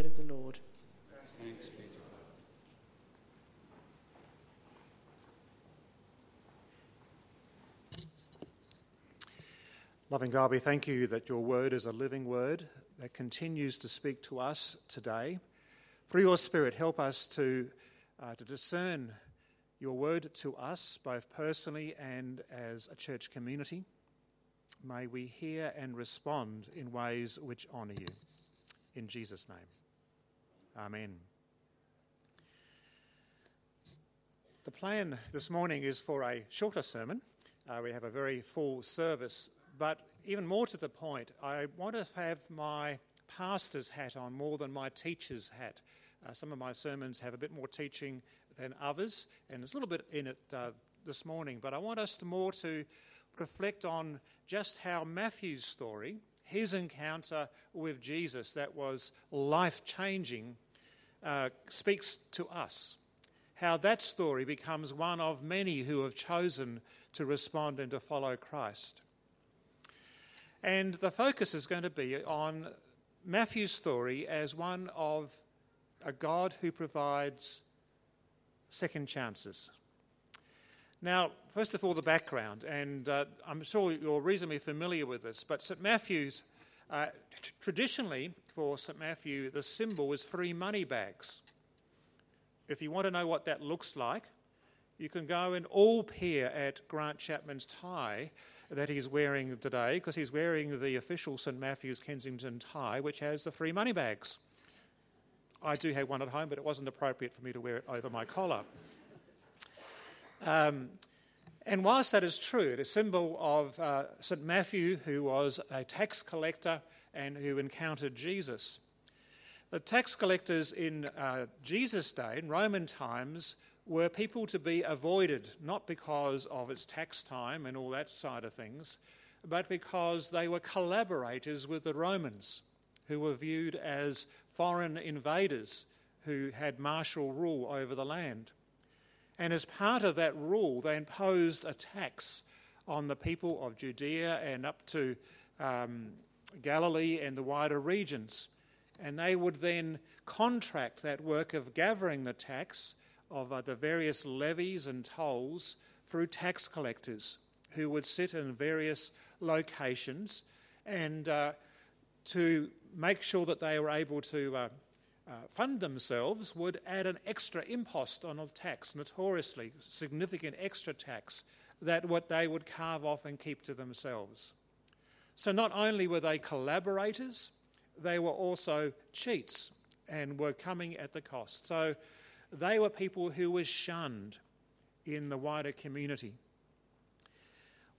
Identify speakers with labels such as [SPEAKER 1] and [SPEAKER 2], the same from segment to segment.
[SPEAKER 1] word of the Lord.
[SPEAKER 2] Loving God, we thank you that your word is a living word that continues to speak to us today. Through your Spirit, help us to, uh, to discern your word to us, both personally and as a church community. May we hear and respond in ways which honour you. In Jesus' name. Amen. The plan this morning is for a shorter sermon. Uh, we have a very full service but even more to the point, I want to have my pastor's hat on more than my teacher's hat. Uh, some of my sermons have a bit more teaching than others, and there's a little bit in it uh, this morning. But I want us to more to reflect on just how Matthew's story, his encounter with Jesus, that was life changing, uh, speaks to us. How that story becomes one of many who have chosen to respond and to follow Christ. And the focus is going to be on Matthew's story as one of a God who provides second chances. Now, first of all, the background, and uh, I'm sure you're reasonably familiar with this, but St. Matthew's, uh, t- traditionally for St. Matthew, the symbol is three money bags. If you want to know what that looks like, you can go and all peer at Grant Chapman's tie that he's wearing today because he's wearing the official St Matthew's Kensington tie, which has the free money bags. I do have one at home, but it wasn't appropriate for me to wear it over my collar. Um, and whilst that is true, the symbol of uh, St Matthew, who was a tax collector and who encountered Jesus, the tax collectors in uh, Jesus' day, in Roman times, were people to be avoided, not because of its tax time and all that side of things, but because they were collaborators with the Romans, who were viewed as foreign invaders who had martial rule over the land. And as part of that rule, they imposed a tax on the people of Judea and up to um, Galilee and the wider regions. And they would then contract that work of gathering the tax of uh, the various levies and tolls through tax collectors who would sit in various locations and uh, to make sure that they were able to uh, uh, fund themselves would add an extra impost on of tax, notoriously significant extra tax that what they would carve off and keep to themselves. So not only were they collaborators, they were also cheats and were coming at the cost. So they were people who were shunned in the wider community.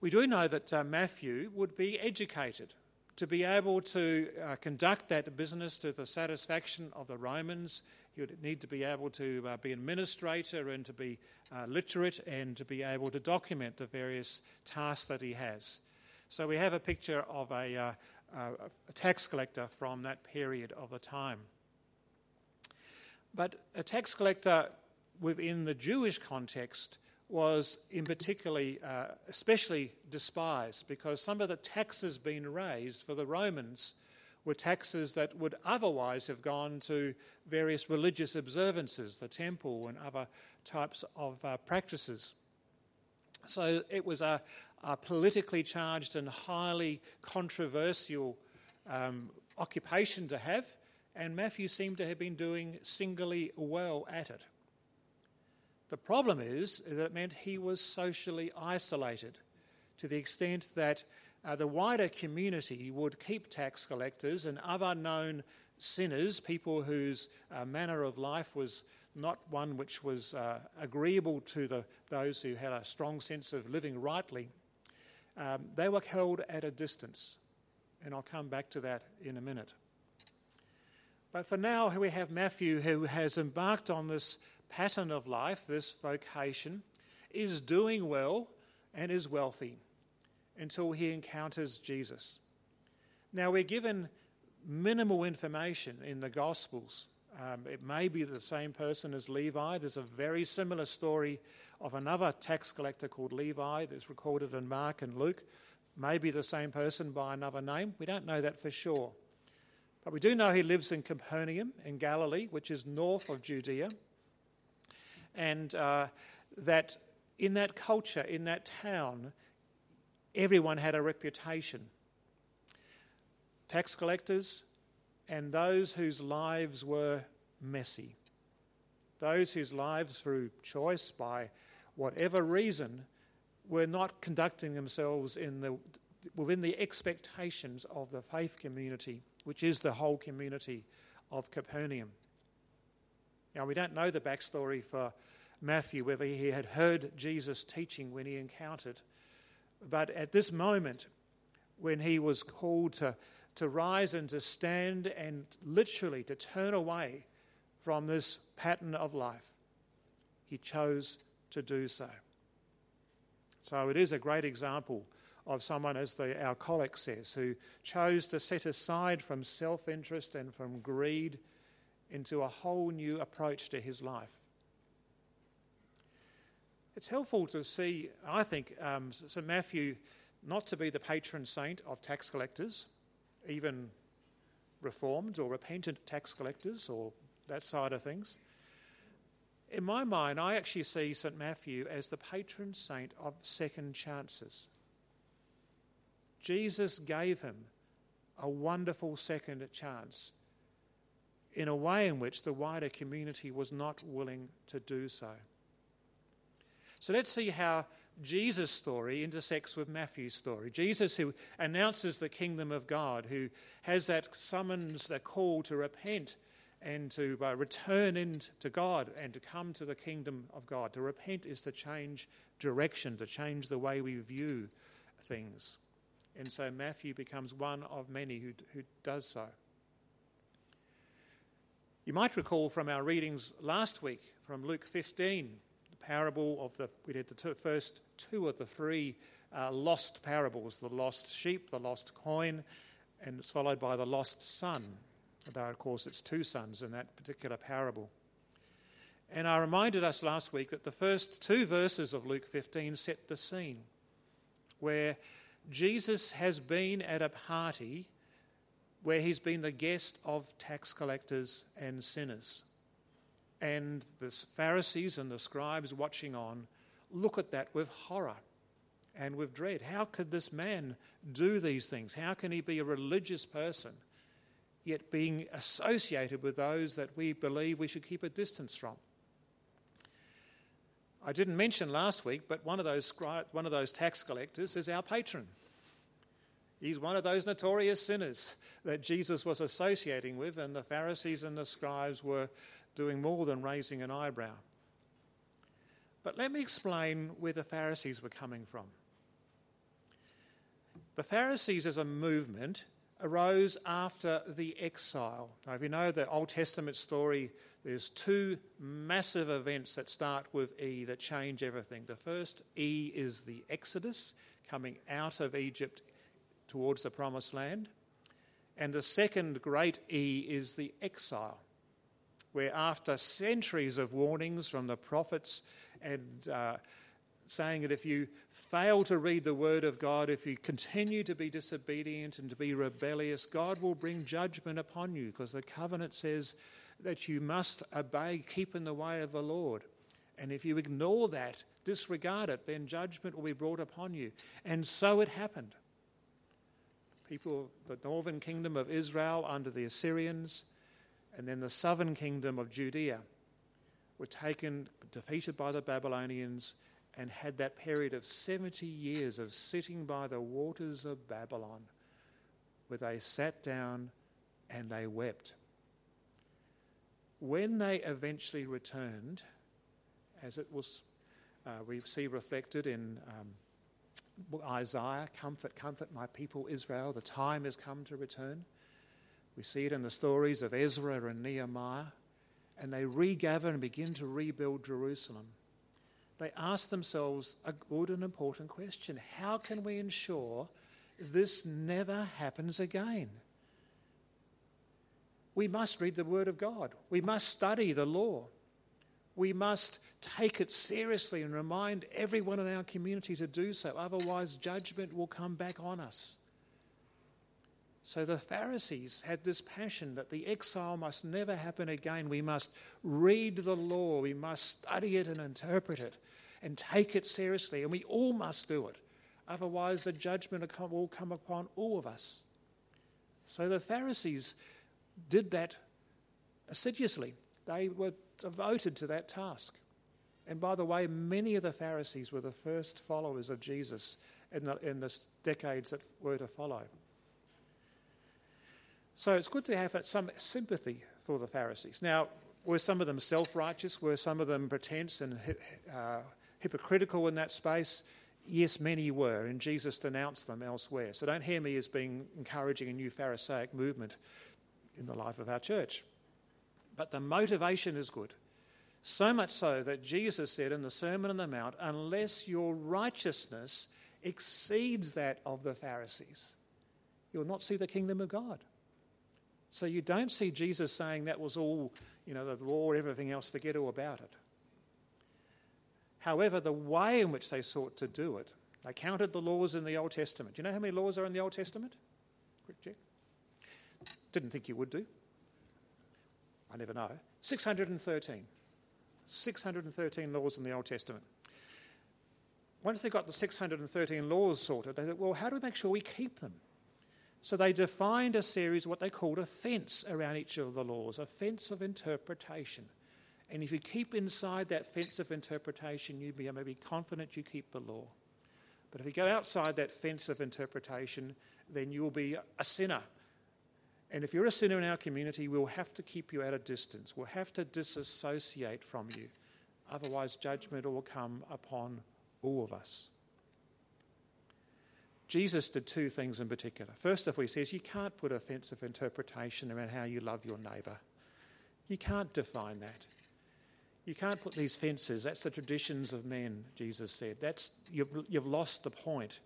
[SPEAKER 2] We do know that uh, Matthew would be educated to be able to uh, conduct that business to the satisfaction of the Romans. He would need to be able to uh, be an administrator and to be uh, literate and to be able to document the various tasks that he has. So we have a picture of a, uh, a tax collector from that period of the time. But a tax collector within the Jewish context was in particularly uh, especially despised because some of the taxes being raised for the Romans were taxes that would otherwise have gone to various religious observances, the temple and other types of uh, practices. So it was a, a, politically charged and highly controversial um, occupation to have, and Matthew seemed to have been doing singularly well at it. The problem is that it meant he was socially isolated to the extent that uh, the wider community would keep tax collectors and other known sinners, people whose uh, manner of life was not one which was uh, agreeable to the, those who had a strong sense of living rightly, um, they were held at a distance. And I'll come back to that in a minute. But for now, we have Matthew who has embarked on this pattern of life, this vocation, is doing well and is wealthy until he encounters Jesus. Now, we're given minimal information in the Gospels. Um, it may be the same person as Levi. There's a very similar story of another tax collector called Levi that's recorded in Mark and Luke. Maybe the same person by another name. We don't know that for sure. But we do know he lives in Capernaum in Galilee, which is north of Judea, and uh, that in that culture, in that town, everyone had a reputation. Tax collectors and those whose lives were messy. Those whose lives, through choice, by whatever reason, were not conducting themselves in the, within the expectations of the faith community, which is the whole community of Capernaum. Now, we don't know the backstory for Matthew, whether he had heard Jesus teaching when he encountered, but at this moment, when he was called to, to rise and to stand and literally to turn away from this pattern of life, he chose to do so. So it is a great example of someone, as the, our collect says, who chose to set aside from self interest and from greed into a whole new approach to his life. It's helpful to see, I think, um, St. Matthew not to be the patron saint of tax collectors, even reformed or repentant tax collectors or that side of things. In my mind, I actually see St. Matthew as the patron saint of second chances. Jesus gave him a wonderful second chance in a way in which the wider community was not willing to do so. So let's see how Jesus' story intersects with Matthew's story. Jesus, who announces the kingdom of God, who has that summons, that call to repent and to uh, return into God and to come to the kingdom of God. To repent is to change direction, to change the way we view things. And so Matthew becomes one of many who, who does so. You might recall from our readings last week from Luke 15, the parable of the, we did the two, first two of the three uh, lost parables the lost sheep, the lost coin, and it's followed by the lost son though, of course, it's two sons in that particular parable. And I reminded us last week that the first two verses of Luke 15 set the scene where Jesus has been at a party where he's been the guest of tax collectors and sinners. And the Pharisees and the scribes watching on look at that with horror and with dread. How could this man do these things? How can he be a religious person? yet being associated with those that we believe we should keep a distance from. I didn't mention last week, but one of those, one of those tax collectors is our patron. He's one of those notorious sinners that Jesus was associating with, and the Pharisees and the scribes were doing more than raising an eyebrow. But let me explain where the Pharisees were coming from. The Pharisees, as a movement, arose after the exile. Now, if you know the Old Testament story, there's two massive events that start with E that change everything. The first E is the Exodus, coming out of Egypt towards the Promised Land. And the second great E is the exile, where after centuries of warnings from the prophets and uh, saying that if you fail to read the Word of God, if you continue to be disobedient and to be rebellious, God will bring judgment upon you because the covenant says that you must obey, keep in the way of the Lord. And if you ignore that, disregard it, then judgment will be brought upon you. And so it happened. People, the northern kingdom of Israel under the Assyrians, and then the southern kingdom of Judea were taken, defeated by the Babylonians, and had that period of 70 years of sitting by the waters of Babylon, where they sat down and they wept. When they eventually returned, as it was, uh, we see reflected in um, Isaiah, comfort, comfort my people Israel, the time has come to return. We see it in the stories of Ezra and Nehemiah, and they regather and begin to rebuild Jerusalem. They ask themselves a good and important question. How can we ensure this never happens again? We must read the Word of God, we must study the law, we must take it seriously and remind everyone in our community to do so, otherwise, judgment will come back on us. So the Pharisees had this passion that the exile must never happen again. We must read the law, we must study it and interpret it and take it seriously, and we all must do it. Otherwise, the judgment will come upon all of us. So the Pharisees did that assiduously. They were devoted to that task. And by the way, many of the Pharisees were the first followers of Jesus in the, in the decades that were to follow. So it's good to have some sympathy for the Pharisees. Now, were some of them self righteous? Were some of them pretense and uh, hypocritical in that space? Yes, many were, and Jesus denounced them elsewhere. So don't hear me as being encouraging a new Pharisaic movement in the life of our church. But the motivation is good. So much so that Jesus said in the Sermon on the Mount, unless your righteousness exceeds that of the Pharisees, you'll not see the kingdom of God. So you don't see Jesus saying that was all, you know, the law, everything else, forget all about it. However, the way in which they sought to do it, they counted the laws in the Old Testament. Do you know how many laws are in the Old Testament? Quick check. Didn't think you would do. I never know. 613. 613 laws in the Old Testament. Once they got the 613 laws sorted, they said, well, how do we make sure we keep them? So they defined a series, what they called a fence around each of the laws, a fence of interpretation. And if you keep inside that fence of interpretation, you may be confident you keep the law. But if you go outside that fence of interpretation, then you'll be a sinner. And if you're a sinner in our community, we'll have to keep you at a distance. We'll have to disassociate from you. Otherwise, judgment will come upon all of us. Jesus did two things in particular. First of all, he says you can't put a fence of interpretation around how you love your neighbour. You can't define that. You can't put these fences. That's the traditions of men, Jesus said. That's, you've, you've lost the point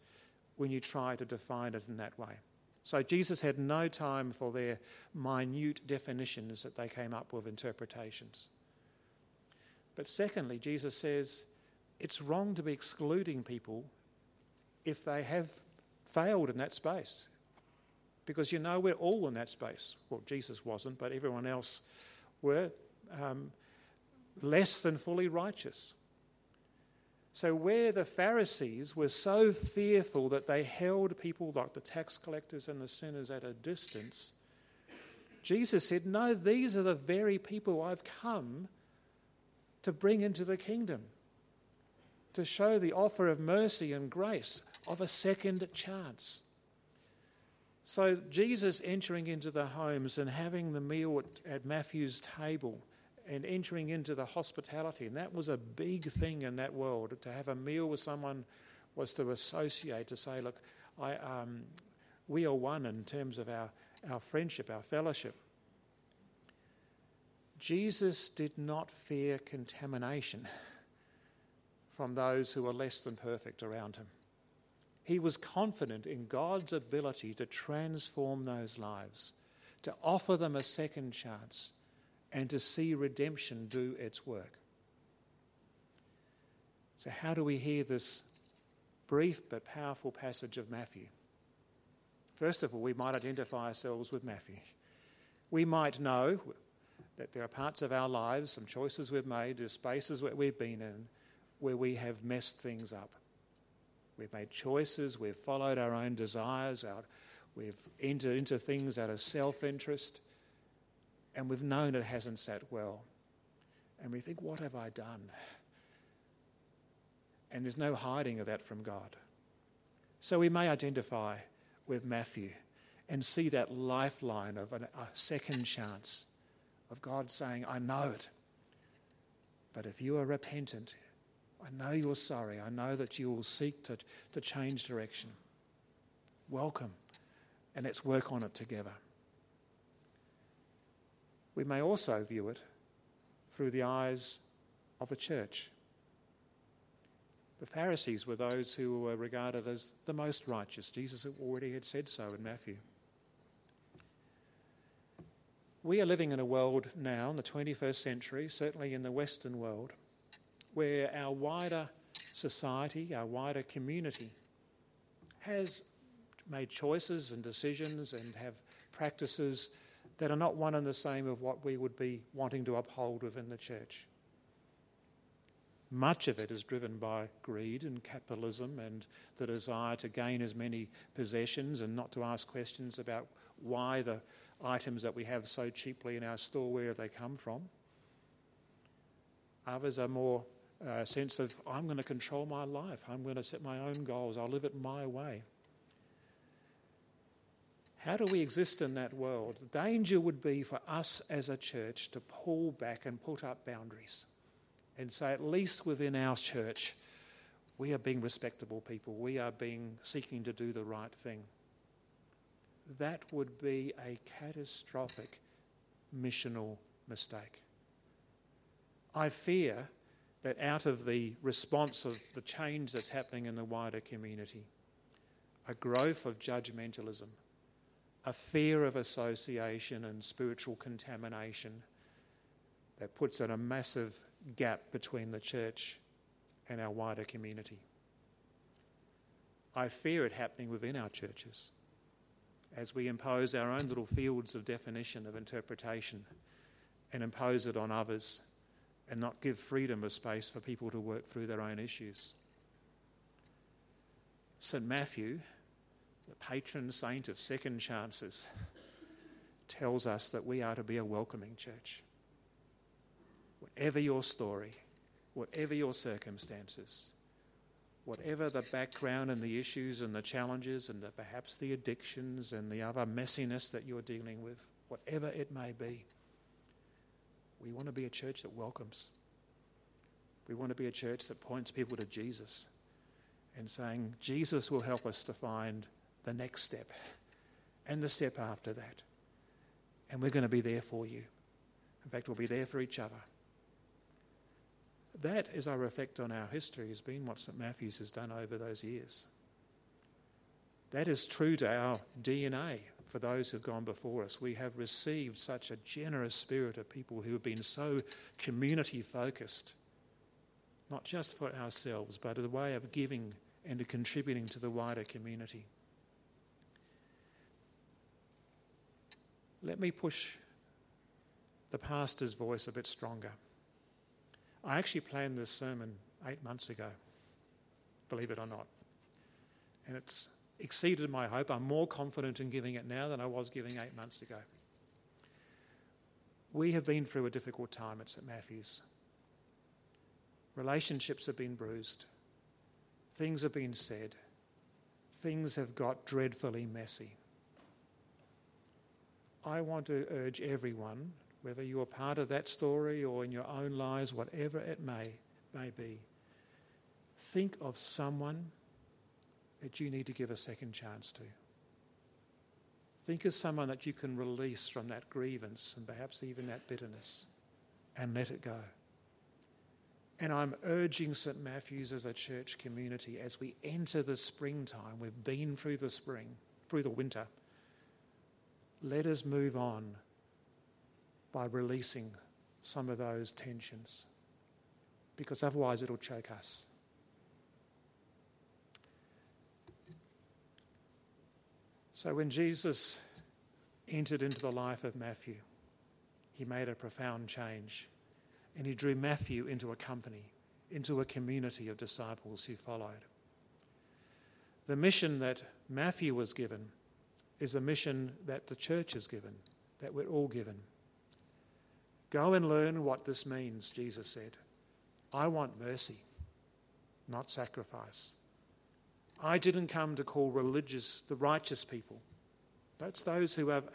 [SPEAKER 2] when you try to define it in that way. So Jesus had no time for their minute definitions that they came up with interpretations. But secondly, Jesus says it's wrong to be excluding people if they have failed in that space. Because you know, we're all in that space. Well, Jesus wasn't, but everyone else were. Um, less than fully righteous. So, where the Pharisees were so fearful that they held people like the tax collectors and the sinners at a distance, Jesus said, No, these are the very people I've come to bring into the kingdom, to show the offer of mercy and grace, of a second chance. So, Jesus entering into the homes and having the meal at, at Matthew's table and entering into the hospitality. And that was a big thing in that world. To have a meal with someone was to associate, to say, look, I, um, we are one in terms of our, our friendship, our fellowship. Jesus did not fear contamination from those who were less than perfect around him. He was confident in God's ability to transform those lives, to offer them a second chance and to see redemption do its work. So, how do we hear this brief but powerful passage of Matthew? First of all, we might identify ourselves with Matthew. We might know that there are parts of our lives, some choices we've made, there's spaces where we've been in where we have messed things up. We've made choices, we've followed our own desires, Out, we've entered into things out of self interest, and we've known it hasn't sat well. And we think, what have I done? And there's no hiding of that from God. So we may identify with Matthew and see that lifeline of a second chance of God saying, I know it. But if you are repentant, I know you're sorry. I know that you will seek to, to change direction. Welcome. And let's work on it together we may also view it through the eyes of a church. The Pharisees were those who were regarded as the most righteous. Jesus already had said so in Matthew. We are living in a world now, in the 21st century, certainly in the Western world, where our wider society, our wider community, has made choices and decisions and have practices that are not one and the same of what we would be wanting to uphold within the church. Much of it is driven by greed and capitalism and the desire to gain as many possessions and not to ask questions about why the items that we have so cheaply in our store, where have they come from? Others are more a uh, sense of, I'm going to control my life, I'm going to set my own goals, I'll live it my way. How do we exist in that world? The danger would be for us as a church to pull back and put up boundaries and say, at least within our church, we are being respectable people. We are being seeking to do the right thing. That would be a catastrophic missional mistake. I fear that out of the response of the change that's happening in the wider community, a growth of judgmentalism, a fear of association and spiritual contamination that puts in a massive gap between the church and our wider community. I fear it happening within our churches as we impose our own little fields of definition, of interpretation, and impose it on others and not give freedom of space for people to work through their own issues. St. Matthew the patron saint of second chances, tells us that we are to be a welcoming church. Whatever your story, whatever your circumstances, whatever the background and the issues and the challenges and the, perhaps the addictions and the other messiness that you're dealing with, whatever it may be, we want to be a church that welcomes. We want to be a church that points people to Jesus and saying, Jesus will help us to find the next step and the step after that. And we're going to be there for you. In fact, we'll be there for each other. That, as I reflect on our history, has been what St. Matthew's has done over those years. That is true to our DNA for those who've gone before us. We have received such a generous spirit of people who have been so community focused, not just for ourselves, but as a way of giving and contributing to the wider community. Let me push the pastor's voice a bit stronger. I actually planned this sermon eight months ago, believe it or not. And it's exceeded my hope. I'm more confident in giving it now than I was giving eight months ago. We have been through a difficult time at St. Matthew's. Relationships have been bruised, things have been said, things have got dreadfully messy. I want to urge everyone, whether you're part of that story or in your own lives, whatever it may, may be, think of someone that you need to give a second chance to. Think of someone that you can release from that grievance and perhaps even that bitterness and let it go. And I'm urging St. Matthew's as a church community as we enter the springtime. We've been through the spring, through the winter let us move on by releasing some of those tensions because otherwise it'll choke us. So when Jesus entered into the life of Matthew, he made a profound change and he drew Matthew into a company, into a community of disciples who followed. The mission that Matthew was given is a mission that the church is given, that we're all given. Go and learn what this means, Jesus said. I want mercy, not sacrifice. I didn't come to call religious the righteous people. That's those who have,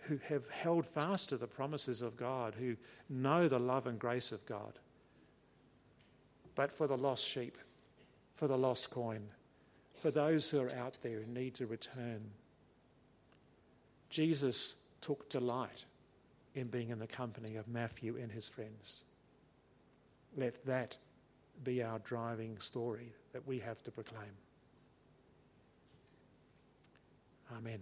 [SPEAKER 2] who have held fast to the promises of God, who know the love and grace of God. But for the lost sheep, for the lost coin, for those who are out there who need to return Jesus took delight in being in the company of Matthew and his friends. Let that be our driving story that we have to proclaim. Amen.